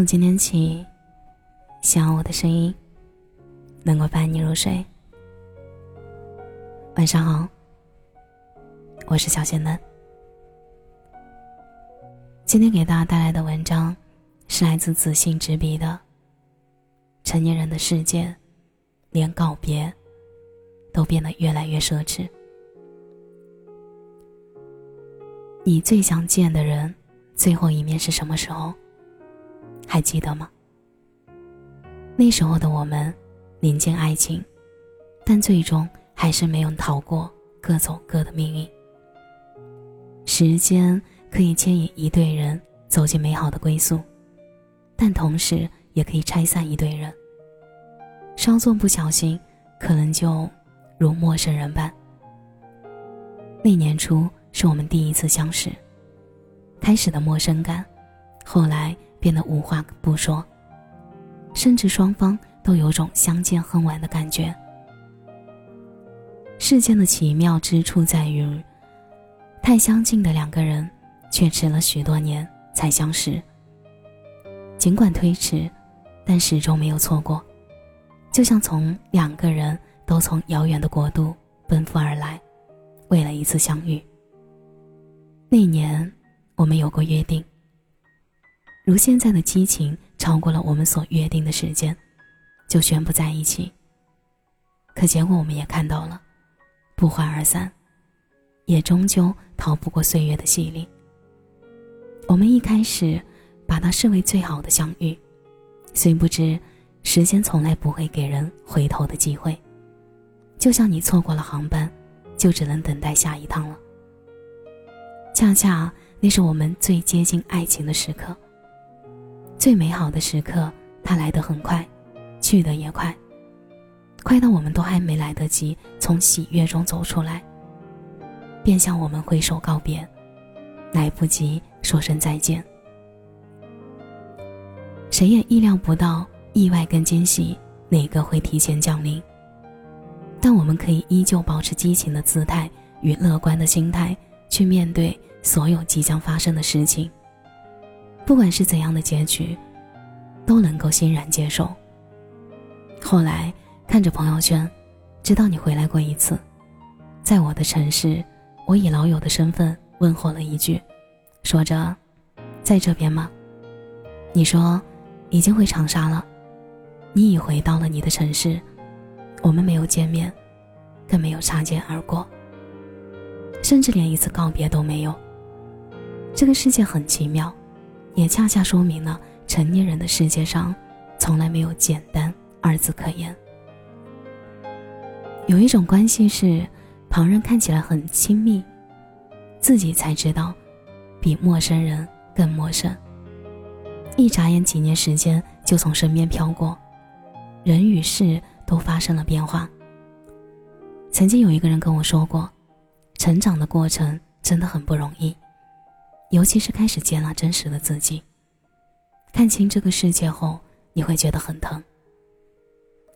从今天起，希望我的声音能够伴你入睡。晚上好，我是小仙嫩。今天给大家带来的文章是来自子信执笔的《成年人的世界》，连告别都变得越来越奢侈。你最想见的人，最后一面是什么时候？还记得吗？那时候的我们，临近爱情，但最终还是没有逃过各走各的命运。时间可以牵引一对人走进美好的归宿，但同时也可以拆散一对人。稍作不小心，可能就如陌生人般。那年初是我们第一次相识，开始的陌生感，后来。变得无话不说，甚至双方都有种相见恨晚的感觉。世间的奇妙之处在于，太相近的两个人，却迟了许多年才相识。尽管推迟，但始终没有错过，就像从两个人都从遥远的国度奔赴而来，为了一次相遇。那年，我们有过约定。如现在的激情超过了我们所约定的时间，就宣布在一起。可结果我们也看到了，不欢而散，也终究逃不过岁月的洗礼。我们一开始把它视为最好的相遇，虽不知时间从来不会给人回头的机会，就像你错过了航班，就只能等待下一趟了。恰恰那是我们最接近爱情的时刻。最美好的时刻，它来得很快，去得也快，快到我们都还没来得及从喜悦中走出来，便向我们挥手告别，来不及说声再见。谁也意料不到意外跟惊喜哪个会提前降临，但我们可以依旧保持激情的姿态与乐观的心态去面对所有即将发生的事情。不管是怎样的结局，都能够欣然接受。后来看着朋友圈，知道你回来过一次，在我的城市，我以老友的身份问候了一句，说着：“在这边吗？”你说：“已经回长沙了。”你已回到了你的城市，我们没有见面，更没有擦肩而过，甚至连一次告别都没有。这个世界很奇妙。也恰恰说明了成年人的世界上，从来没有简单二字可言。有一种关系是，旁人看起来很亲密，自己才知道，比陌生人更陌生。一眨眼，几年时间就从身边飘过，人与事都发生了变化。曾经有一个人跟我说过，成长的过程真的很不容易。尤其是开始接纳真实的自己，看清这个世界后，你会觉得很疼。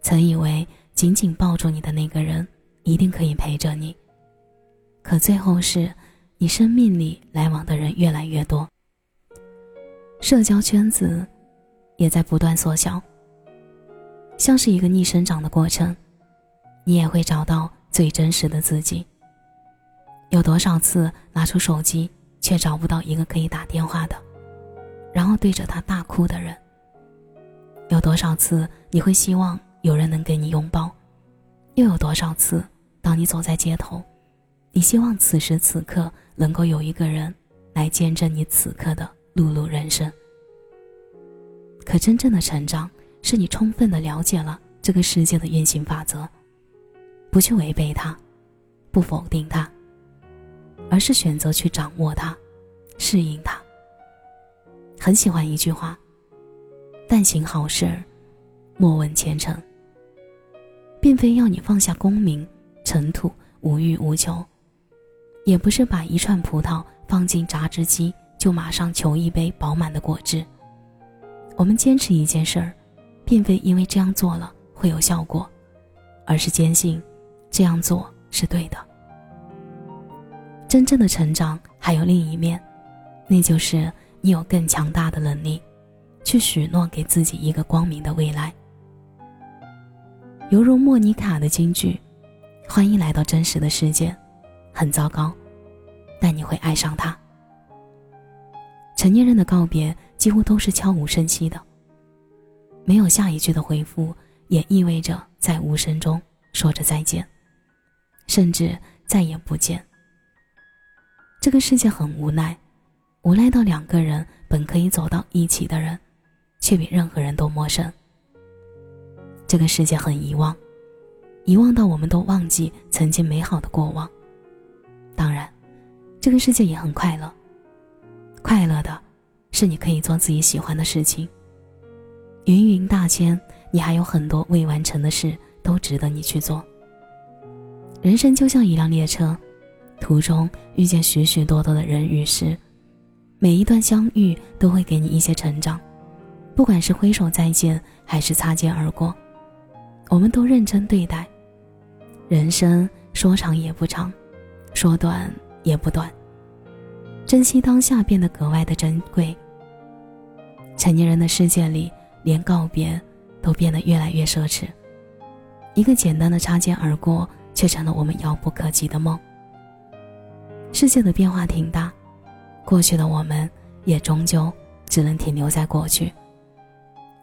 曾以为紧紧抱住你的那个人一定可以陪着你，可最后是，你生命里来往的人越来越多，社交圈子也在不断缩小，像是一个逆生长的过程，你也会找到最真实的自己。有多少次拿出手机？却找不到一个可以打电话的，然后对着他大哭的人。有多少次你会希望有人能给你拥抱？又有多少次，当你走在街头，你希望此时此刻能够有一个人来见证你此刻的碌碌人生？可真正的成长，是你充分的了解了这个世界的运行法则，不去违背它，不否定它。而是选择去掌握它，适应它。很喜欢一句话：“但行好事，莫问前程。”并非要你放下功名尘土，无欲无求；也不是把一串葡萄放进榨汁机就马上求一杯饱满的果汁。我们坚持一件事儿，并非因为这样做了会有效果，而是坚信这样做是对的。真正的成长还有另一面，那就是你有更强大的能力，去许诺给自己一个光明的未来。犹如莫妮卡的金句：“欢迎来到真实的世界，很糟糕，但你会爱上它。”成年人的告别几乎都是悄无声息的，没有下一句的回复，也意味着在无声中说着再见，甚至再也不见。这个世界很无奈，无奈到两个人本可以走到一起的人，却比任何人都陌生。这个世界很遗忘，遗忘到我们都忘记曾经美好的过往。当然，这个世界也很快乐。快乐的，是你可以做自己喜欢的事情。芸芸大千，你还有很多未完成的事，都值得你去做。人生就像一辆列车，途中遇见许许多多的人与事，每一段相遇都会给你一些成长。不管是挥手再见，还是擦肩而过，我们都认真对待。人生说长也不长，说短也不短。珍惜当下变得格外的珍贵。成年人的世界里，连告别都变得越来越奢侈。一个简单的擦肩而过，却成了我们遥不可及的梦。世界的变化挺大，过去的我们也终究只能停留在过去。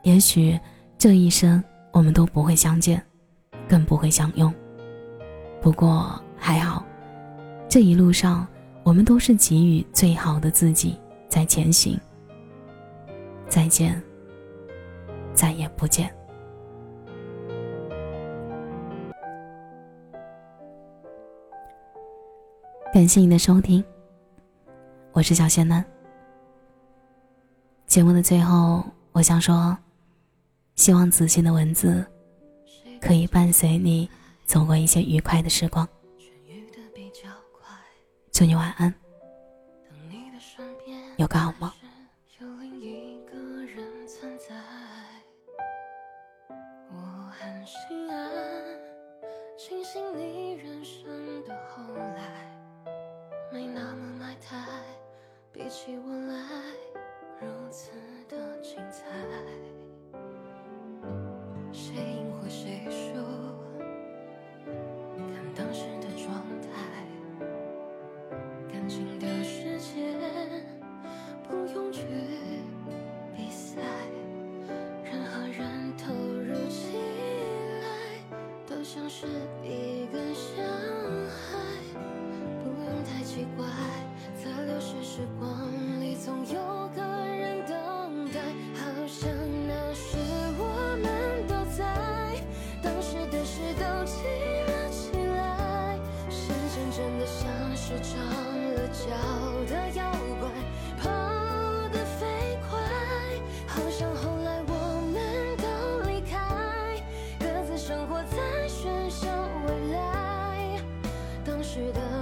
也许这一生我们都不会相见，更不会相拥。不过还好，这一路上。我们都是给予最好的自己在前行。再见，再也不见。感谢你的收听，我是小仙男。节目的最后，我想说，希望子欣的文字可以伴随你走过一些愉快的时光。祝你晚安。有个好梦。像是一个许的